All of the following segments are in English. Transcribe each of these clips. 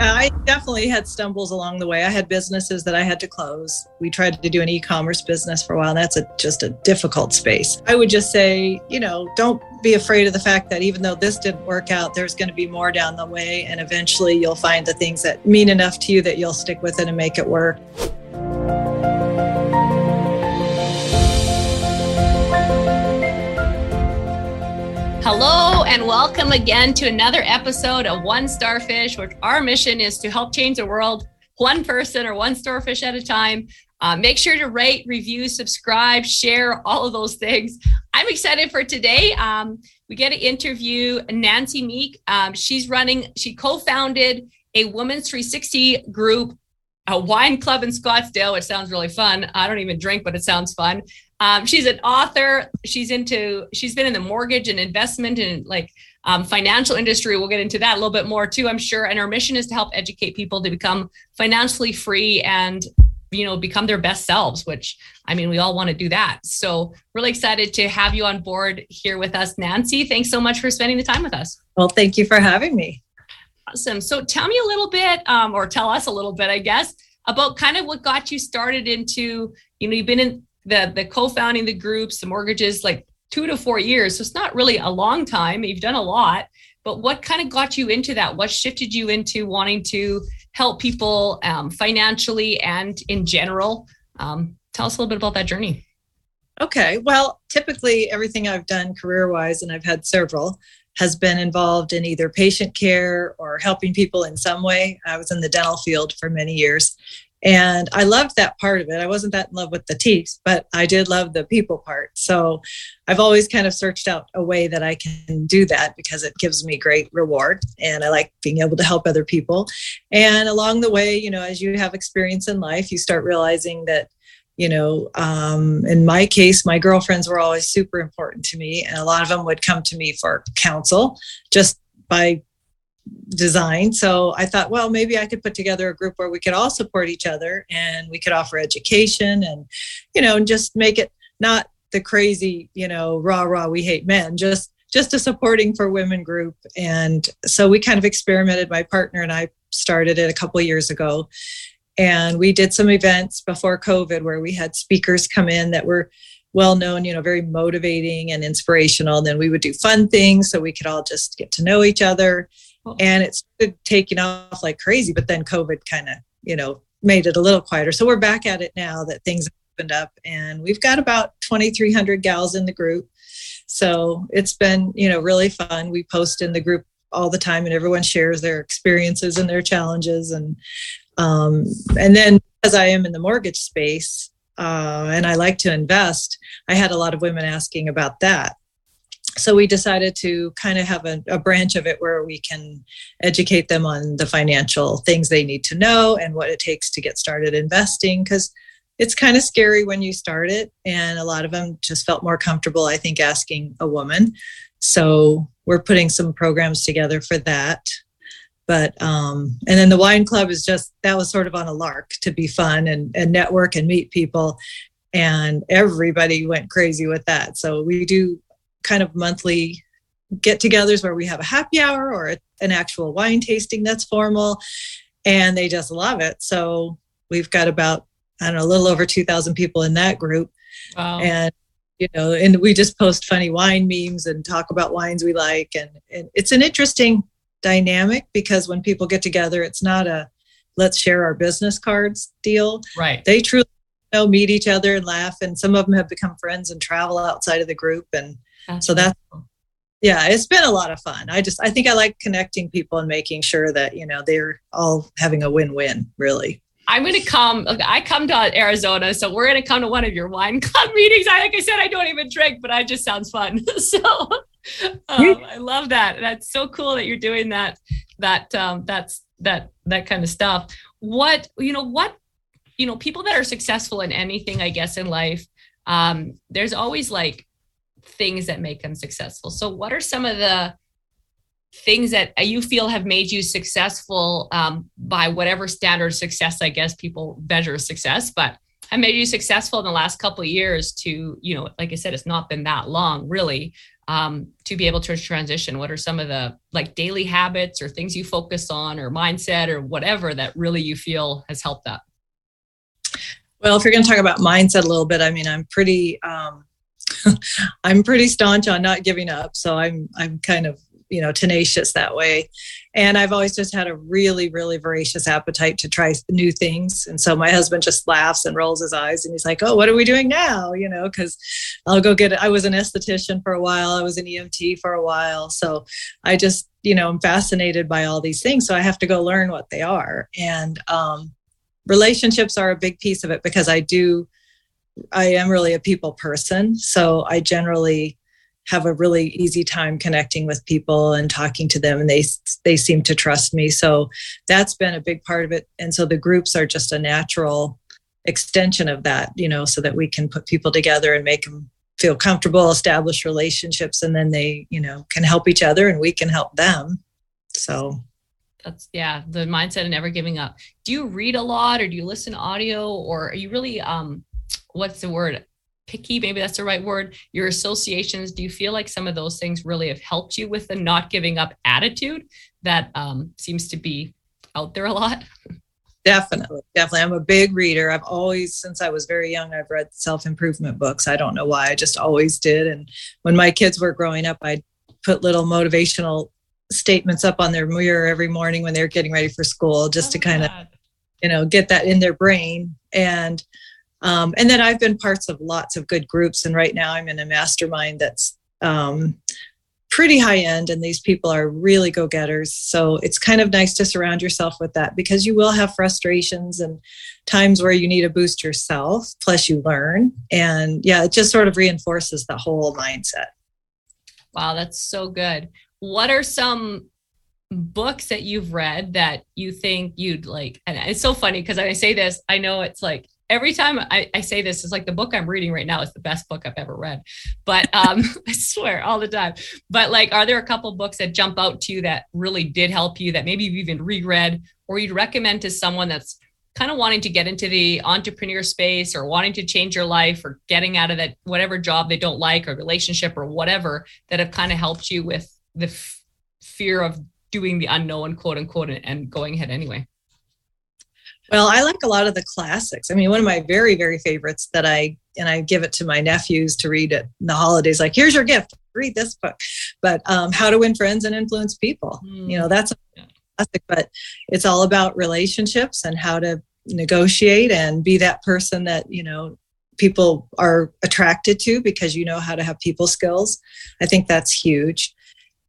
I definitely had stumbles along the way. I had businesses that I had to close. We tried to do an e-commerce business for a while. And that's a, just a difficult space. I would just say, you know, don't be afraid of the fact that even though this didn't work out, there's going to be more down the way. And eventually you'll find the things that mean enough to you that you'll stick with it and make it work. Hello, and welcome again to another episode of One Starfish, which our mission is to help change the world one person or one starfish at a time. Uh, make sure to rate, review, subscribe, share, all of those things. I'm excited for today. Um, we get to interview Nancy Meek. Um, she's running, she co founded a Women's 360 group, a wine club in Scottsdale, which sounds really fun. I don't even drink, but it sounds fun. Um, she's an author. She's into. She's been in the mortgage and investment and like um, financial industry. We'll get into that a little bit more too, I'm sure. And her mission is to help educate people to become financially free and you know become their best selves. Which I mean, we all want to do that. So really excited to have you on board here with us, Nancy. Thanks so much for spending the time with us. Well, thank you for having me. Awesome. So tell me a little bit, um, or tell us a little bit, I guess, about kind of what got you started into. You know, you've been in the the co-founding the groups, the mortgages, like two to four years. So it's not really a long time. You've done a lot, but what kind of got you into that? What shifted you into wanting to help people um, financially and in general? Um, tell us a little bit about that journey. Okay. Well, typically everything I've done career wise, and I've had several, has been involved in either patient care or helping people in some way. I was in the dental field for many years. And I loved that part of it. I wasn't that in love with the teeth, but I did love the people part. So I've always kind of searched out a way that I can do that because it gives me great reward. And I like being able to help other people. And along the way, you know, as you have experience in life, you start realizing that you know um, in my case my girlfriends were always super important to me and a lot of them would come to me for counsel just by design. So I thought, well, maybe I could put together a group where we could all support each other and we could offer education and, you know, just make it not the crazy, you know, rah rah, we hate men, just just a supporting for women group. And so we kind of experimented. My partner and I started it a couple years ago. And we did some events before COVID where we had speakers come in that were well known, you know, very motivating and inspirational. And then we would do fun things so we could all just get to know each other and it's taking off like crazy. But then COVID kind of, you know, made it a little quieter. So we're back at it now that things opened up, and we've got about 2,300 gals in the group. So it's been, you know, really fun. We post in the group all the time, and everyone shares their experiences and their challenges. And um, and then as I am in the mortgage space, uh, and I like to invest, I had a lot of women asking about that so we decided to kind of have a, a, branch of it where we can educate them on the financial things they need to know and what it takes to get started investing because it's kind of scary when you start it and a lot of them just felt more comfortable i think asking a woman. So we're putting some programs together for that. But um, and then the wine club is just that was sort of on a lark to be fun and, and network and meet people and everybody went crazy with that. So we do kind of monthly get togethers where we have a happy hour or an actual wine tasting that's formal and they just love it. So we've got about i don't know a little over 2000 people in that group. Wow. and you know and we just post funny wine memes and talk about wines we like. And, and it's an interesting dynamic because when people get together it's not a let's share our business cards deal. Right. They truly know meet each other and laugh and some of them have become friends and travel outside of the group and so that's yeah, it's been a lot of fun. I just I think I like connecting people and making sure that you know they're all having a win-win. Really. I'm going to come. I come to Arizona, so we're going to come to one of your wine club meetings. I, like I said, I don't even drink, but I just sounds fun. so um, I love that. That's so cool that you're doing that. That um, that's that that kind of stuff. What you know? What you know? People that are successful in anything, I guess, in life. Um, there's always like things that make them successful. So, what are some of the things that you feel have made you successful um, by whatever standard of success, I guess people measure success, but have made you successful in the last couple of years to, you know, like I said, it's not been that long really. um, to be able to transition? What are some of the like daily habits or things you focus on or mindset or whatever that really you feel has helped that? Well, if you're going to talk about mindset a little bit, I mean, I'm pretty, um, I'm pretty staunch on not giving up. So I'm, I'm kind of, you know, tenacious that way. And I've always just had a really, really voracious appetite to try new things. And so my husband just laughs and rolls his eyes and he's like, Oh, what are we doing now? You know, because I'll go get. I was an esthetician for a while, I was an EMT for a while. So I just, you know, I'm fascinated by all these things. So I have to go learn what they are. And um, relationships are a big piece of it because I do, I am really a people person. So I generally, have a really easy time connecting with people and talking to them and they they seem to trust me. So that's been a big part of it. And so the groups are just a natural extension of that you know so that we can put people together and make them feel comfortable establish relationships and then they you know can help each other and we can help them. So that's yeah the mindset of never giving up do you read a lot or do you listen to audio or are you really um what's the word picky, maybe that's the right word, your associations, do you feel like some of those things really have helped you with the not giving up attitude that um, seems to be out there a lot? Definitely, definitely. I'm a big reader. I've always, since I was very young, I've read self improvement books. I don't know why, I just always did. And when my kids were growing up, I'd put little motivational statements up on their mirror every morning when they were getting ready for school just to kind of, you know, get that in their brain. And um, and then I've been parts of lots of good groups. And right now I'm in a mastermind that's um, pretty high end, and these people are really go getters. So it's kind of nice to surround yourself with that because you will have frustrations and times where you need to boost yourself, plus you learn. And yeah, it just sort of reinforces the whole mindset. Wow, that's so good. What are some books that you've read that you think you'd like? And it's so funny because I say this, I know it's like every time I, I, say this, it's like the book I'm reading right now is the best book I've ever read. But um, I swear all the time. But like, are there a couple books that jump out to you that really did help you that maybe you've even reread or you'd recommend to someone that's kind of wanting to get into the entrepreneur space or wanting to change your life or getting out of that whatever job they don't like or relationship or whatever that have kind of helped you with the f- fear of doing the unknown, quote unquote, and, and going ahead anyway? Well, I like a lot of the classics. I mean, one of my very, very favorites that I and I give it to my nephews to read at the holidays. Like, here's your gift. Read this book. But um, How to Win Friends and Influence People. Mm. You know, that's a classic. But it's all about relationships and how to negotiate and be that person that you know people are attracted to because you know how to have people skills. I think that's huge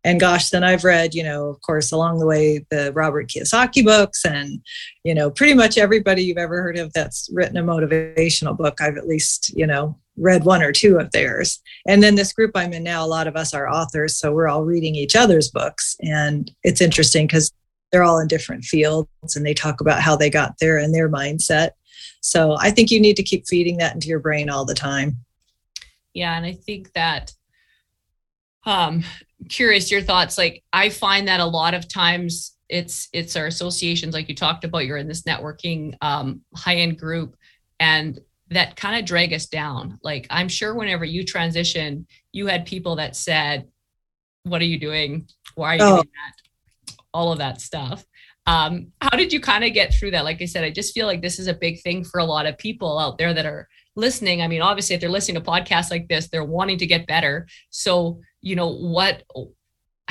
and gosh, then I've read, you know, of course, along the way, the Robert Kiyosaki books and, you know, pretty much everybody you've ever heard of that's written a motivational book. I've at least, you know, read one or two of theirs. And then this group I'm in now, a lot of us are authors. So we're all reading each other's books. And it's interesting because they're all in different fields and they talk about how they got there and their mindset. So I think you need to keep feeding that into your brain all the time. Yeah. And I think that um curious your thoughts. Like i find that a lot of times it's it's our associations like you talked about you're in this networking um, high end group and that kind of drag us down. Like i'm sure whenever you transition you had people that said what are you doing? Why are you oh. doing that? All of that stuff. Um, how did you kind of get through that? Like i said i just feel like this is a big thing for a lot of people out there that are listening. I mean obviously if they're listening to podcasts like this they're wanting to get better. So you know what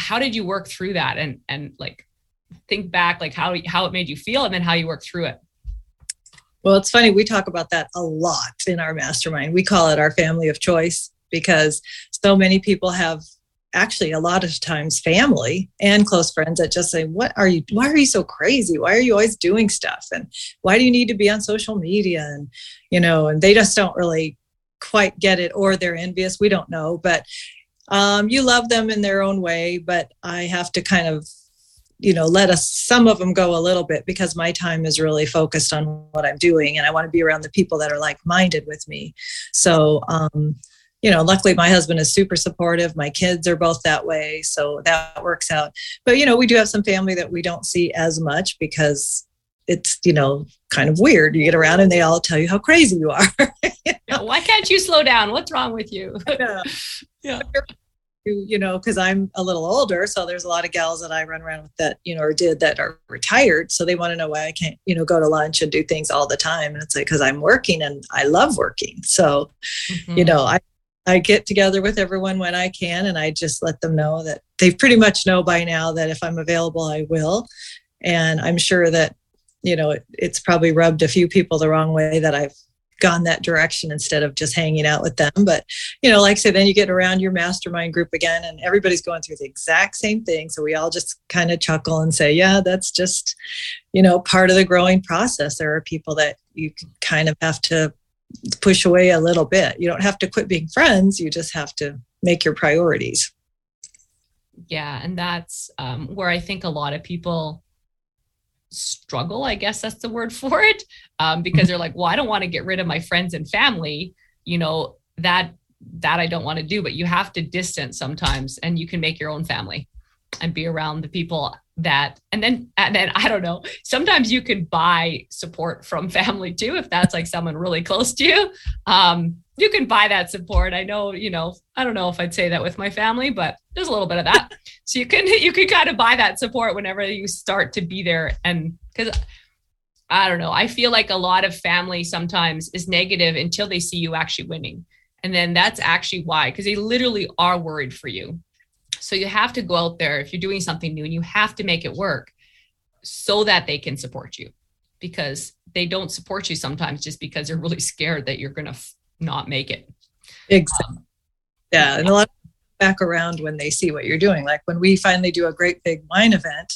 how did you work through that? And and like think back like how how it made you feel and then how you worked through it. Well it's funny we talk about that a lot in our mastermind. We call it our family of choice because so many people have actually a lot of times family and close friends that just say what are you why are you so crazy? Why are you always doing stuff? And why do you need to be on social media? And you know and they just don't really quite get it or they're envious. We don't know. But um, you love them in their own way but i have to kind of you know let us some of them go a little bit because my time is really focused on what i'm doing and i want to be around the people that are like minded with me. So um, you know luckily my husband is super supportive. My kids are both that way so that works out. But you know we do have some family that we don't see as much because it's you know kind of weird. You get around and they all tell you how crazy you are. You know? why can't you slow down? What's wrong with you? Yeah you know, because I'm a little older. So there's a lot of gals that I run around with that, you know, or did that are retired. So they want to know why I can't, you know, go to lunch and do things all the time. And it's like, because I'm working and I love working. So, mm-hmm. you know, I, I get together with everyone when I can and I just let them know that they pretty much know by now that if I'm available, I will. And I'm sure that, you know, it, it's probably rubbed a few people the wrong way that I've gone that direction instead of just hanging out with them. But, you know, like I said, then you get around your mastermind group again and everybody's going through the exact same thing. So we all just kind of chuckle and say, yeah, that's just, you know, part of the growing process. There are people that you kind of have to push away a little bit. You don't have to quit being friends, you just have to make your priorities. Yeah. And that's um, where I think a lot of people struggle i guess that's the word for it um, because they're like well i don't want to get rid of my friends and family you know that that i don't want to do but you have to distance sometimes and you can make your own family and be around the people that and then and then i don't know sometimes you can buy support from family too if that's like someone really close to you. Um you can buy that support. I know you know i don't know if i'd say that with my family but there's a little bit of that. So you can you can kind of buy that support whenever you start to be there and because i don't know i feel like a lot of family sometimes is negative until they see you actually winning. And then that's actually why because they literally are worried for you so you have to go out there if you're doing something new and you have to make it work so that they can support you because they don't support you sometimes just because they're really scared that you're going to f- not make it. Exactly. Um, yeah. And a lot of back around when they see what you're doing. Like when we finally do a great big wine event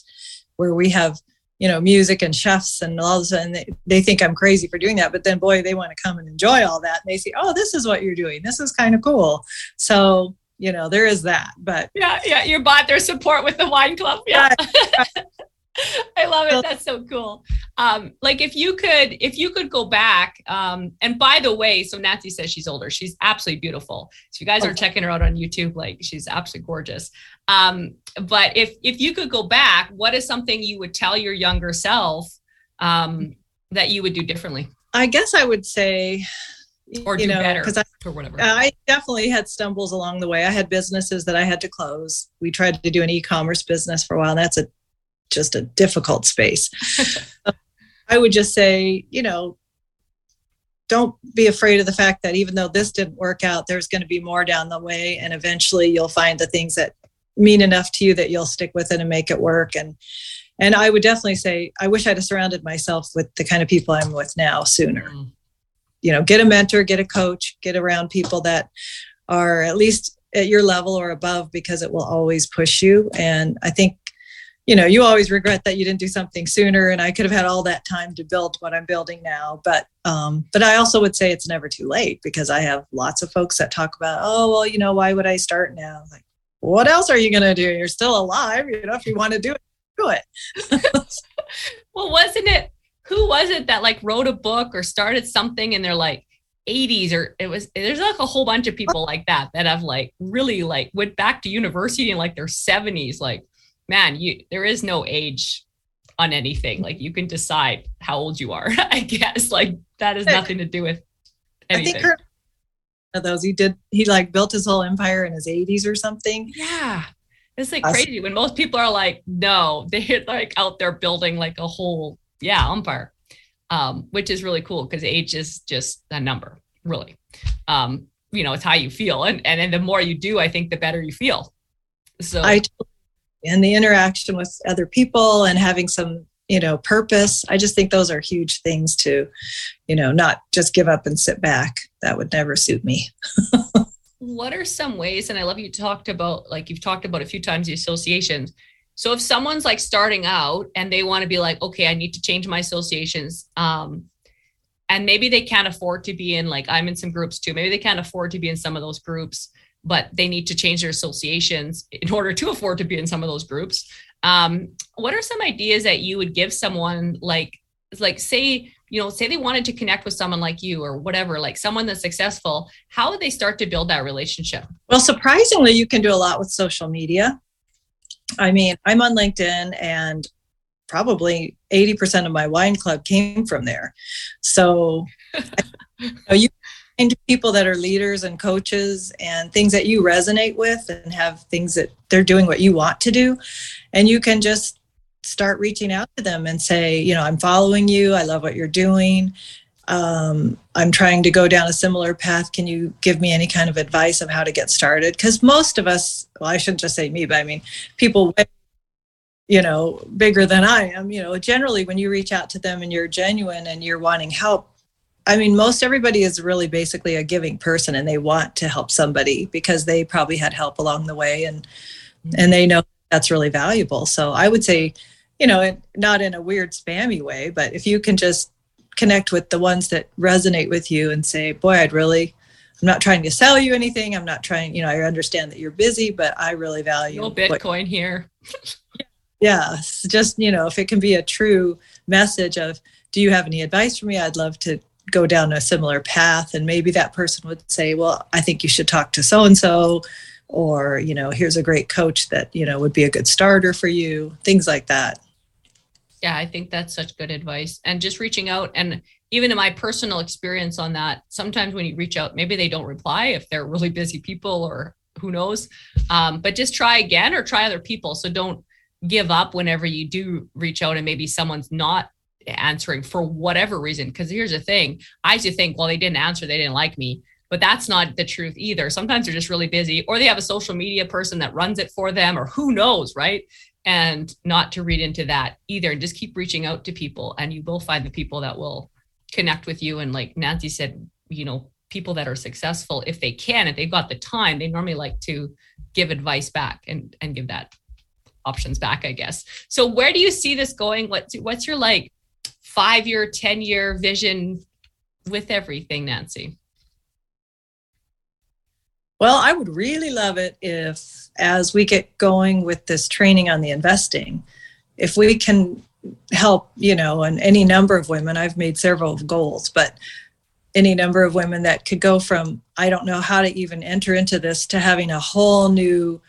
where we have, you know, music and chefs and all of a sudden they, they think I'm crazy for doing that. But then boy, they want to come and enjoy all that. And they say, oh, this is what you're doing. This is kind of cool. So you know there is that but yeah yeah you bought their support with the wine club yeah I love it. That's so cool. Um, like if you could, if you could go back, um, and by the way, so Nancy says she's older. She's absolutely beautiful. So you guys okay. are checking her out on YouTube, like she's absolutely gorgeous. Um, but if if you could go back, what is something you would tell your younger self um, that you would do differently? I guess I would say or you know, because I, or whatever. I definitely had stumbles along the way. I had businesses that I had to close. We tried to do an e-commerce business for a while. And that's a just a difficult space. I would just say, you know, don't be afraid of the fact that even though this didn't work out, there's going to be more down the way, and eventually you'll find the things that mean enough to you that you'll stick with it and make it work. And and I would definitely say I wish I'd have surrounded myself with the kind of people I'm with now sooner. Mm you know get a mentor get a coach get around people that are at least at your level or above because it will always push you. And i think you know you always regret that you didn't do something sooner and i could have had all that time to build what i'm building now. But um but i also would say it's never too late because i have lots of folks that talk about oh well you know why would i start now? Like what else are you going to do? You're still alive you know if you want to do it do it. Well wasn't it who was it that like wrote a book or started something in their like 80s or it was there's like a whole bunch of people like that that have like really like went back to university in like their 70s like man you there is no age on anything. Like you can decide how old you are i guess. Like that has nothing to do with anything. i think her, those he did he like built his whole empire in his 80s or something. Yeah. It's like crazy when most people are like no they're like out there building like a whole yeah, umpire, um, which is really cool because age is just a number, really. Um, you know, it's how you feel, and and, and the more you do, I think the better you feel. So I and the interaction with other people and having some you know purpose i just think those are huge things to you know not just give up and sit back that would never suit me what are some ways and i love you talked about like you've talked about a few times the associations so if someone's like starting out and they want to be like, okay, I need to change my associations, um, and maybe they can't afford to be in like I'm in some groups too. Maybe they can't afford to be in some of those groups, but they need to change their associations in order to afford to be in some of those groups. Um, what are some ideas that you would give someone like like say you know say they wanted to connect with someone like you or whatever like someone that's successful how would they start to build that relationship well surprisingly you can do a lot with social media I mean, I'm on LinkedIn and probably 80% of my wine club came from there. So you, find people that are leaders and coaches and things that you resonate with and have things that they're doing what you want to do. And you can just start reaching out to them and say you know i'm following you. I love what you're doing um, i'm trying to go down a similar path can you give me any kind of advice of how to get started because most of us well i shouldn't just say me but i mean people you know bigger than i am you know generally when you reach out to them and you're genuine and you're wanting help I mean, most everybody is really basically a giving person and they want to help somebody because they probably had help along the way and mm-hmm. and they know that's really valuable. So I would say, you know, not in a weird spammy way, but if you can just connect with the ones that resonate with you and say, boy, I'd really I'm not trying to sell you anything. I'm not trying, you know, I understand that you're busy, but I really value no Bitcoin what, here. yeah. Just, you know, if it can be a true message of, do you have any advice for me? I'd love to go down a similar path and maybe that person would say well i think you should talk to so and so or you know here's a great coach that you know would be a good starter for you things like that yeah i think that's such good advice and just reaching out and even in my personal experience on that sometimes when you reach out maybe they don't reply if they're really busy people or who knows um, but just try again or try other people so don't give up whenever you do reach out and maybe someone's not answering for whatever reason. Because here's the thing I used to think, well, they didn't answer, they didn't like me. But that's not the truth either. Sometimes they're just really busy, or they have a social media person that runs it for them, or who knows, right? And not to read into that either. And just keep reaching out to people, and you will find the people that will connect with you. And like Nancy said, you know, people that are successful, if they can, if they've got the time, they normally like to give advice back and and give that options back, I guess. So where do you see this going? What's what's your like five year, 10 year vision with everything, Nancy? Well, I would really love it if, as we get going with this training on the investing, if we can help, you know, and any number of women, I've made several goals, but any number of women that could go from, I don't know how to even enter into this to having a whole new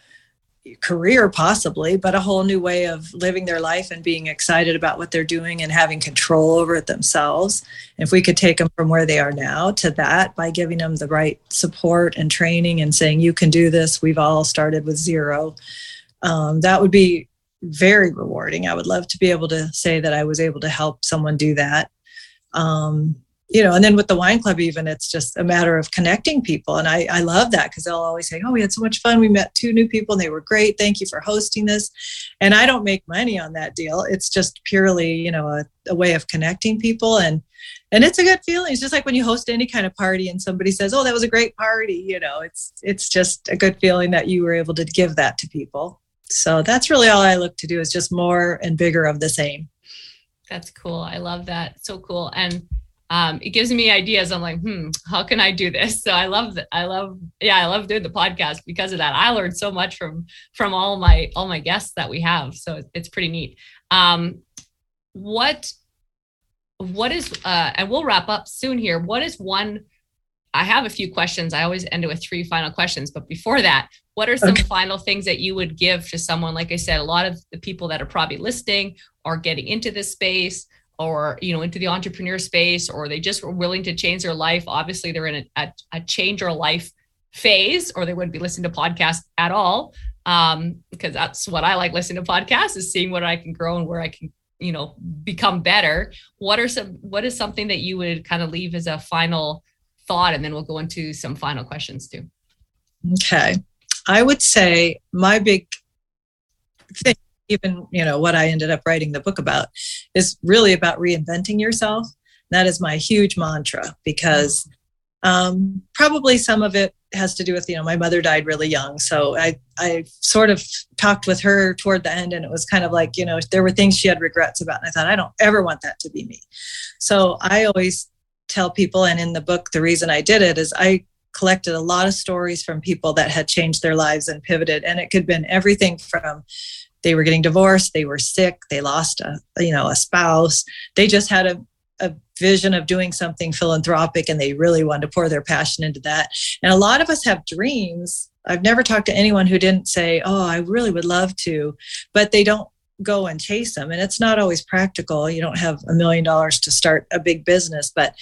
career possibly but a whole new way of living their life and being excited about what they're doing and having control over it themselves. If we could take them from where they are now to that by giving them the right support and training and saying you can do this. We've all started with zero um, that would be very rewarding. I would love to be able to say that i was able to help someone do that. Um, you know, and then with the wine club, even it's just a matter of connecting people. And I, I love that because they'll always say, Oh, we had so much fun. We met two new people and they were great. Thank you for hosting this. And I don't make money on that deal. It's just purely, you know, a, a way of connecting people. And, and it's a good feeling. It's just like when you host any kind of party and somebody says, Oh, that was a great party. You know, it's, it's just a good feeling that you were able to give that to people. So that's really all I look to do is just more and bigger of the same. That's cool. I love that. So cool. And um, it gives me ideas. I'm like, hmm, how can I do this? So I love that. I love, yeah, I love doing the podcast because of that. I learned so much from from all my all my guests that we have. So it's pretty neat. Um, what what is uh, and we'll wrap up soon here. What is one? I have a few questions. I always end it with three final questions. But before that, what are some okay. final things that you would give to someone? Like I said, a lot of the people that are probably listening or getting into this space or you know into the entrepreneur space or they just were willing to change their life. Obviously they're in a, a, a change or life phase or they wouldn't be listening to podcasts at all um, because that's what i like listening to podcasts is seeing what i can grow and where i can you know become better. What are some what is something that you would kind of leave as a final thought and then we'll go into some final questions too? Okay. I would say my big thing even you know what i ended up writing the book about is really about reinventing yourself. That is my huge mantra because um, probably some of it has to do with you know my mother died really young. So i i sort of talked with her toward the end and it was kind of like you know there were things she had regrets about and i thought i don't ever want that to be me. So i always tell people and in the book the reason i did it is i collected a lot of stories from people that had changed their lives and pivoted and it could have been everything from they were getting divorced they were sick they lost a you know a spouse. They just had a, a vision of doing something philanthropic and they really wanted to pour their passion into that. And a lot of us have dreams. I've never talked to anyone who didn't say oh i really would love to but they don't go and chase them. And it's not always practical. You don't have a million dollars to start a big business but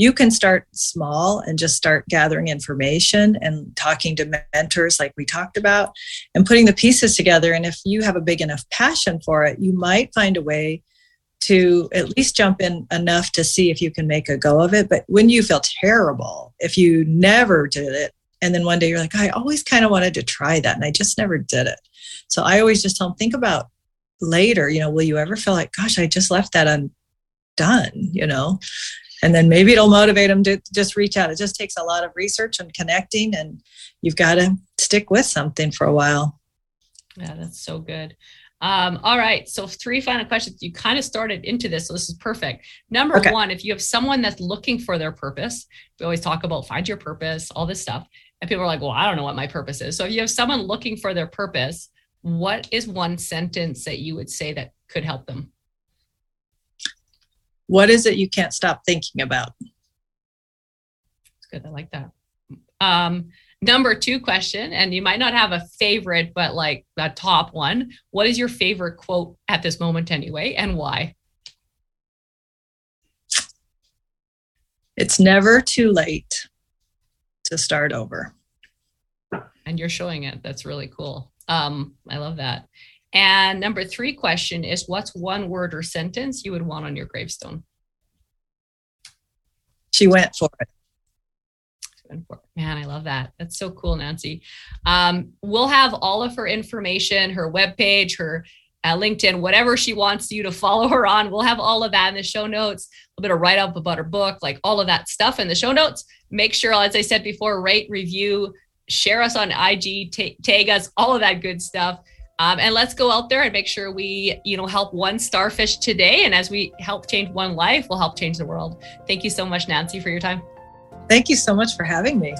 you can start small and just start gathering information and talking to mentors like we talked about and putting the pieces together. And if you have a big enough passion for it you might find a way to at least jump in enough to see if you can make a go of it. But when you feel terrible if you never did it and then one day you're like i always kind of wanted to try that and i just never did it. So i always just tell them think about later you know will you ever feel like gosh i just left that undone you know and then maybe it'll motivate them to just reach out. It just takes a lot of research and connecting and you've got to stick with something for a while. Yeah that's so good. Um, all right so three final questions. You kind of started into this so this is perfect. Number okay. one if you have someone that's looking for their purpose we always talk about find your purpose all this stuff and people are like well i don't know what my purpose is. So if you have someone looking for their purpose what is one sentence that you would say that could help them what is it you can't stop thinking about? That's good. I like that. Um, number two question, and you might not have a favorite, but like a top one. What is your favorite quote at this moment, anyway, and why? It's never too late to start over. And you're showing it. That's really cool. Um, I love that. And number three question is what's one word or sentence you would want on your gravestone? She went for it. Man, I love that. That's so cool, Nancy. Um, we'll have all of her information, her webpage, her uh, LinkedIn, whatever she wants you to follow her on. We'll have all of that in the show notes, a little bit of write up about her book, like all of that stuff in the show notes. Make sure, as I said before, rate, review, share us on IG, t- tag us, all of that good stuff. Um, and let's go out there and make sure we, you know, help one starfish today. And as we help change one life, we'll help change the world. Thank you so much, Nancy, for your time. Thank you so much for having me.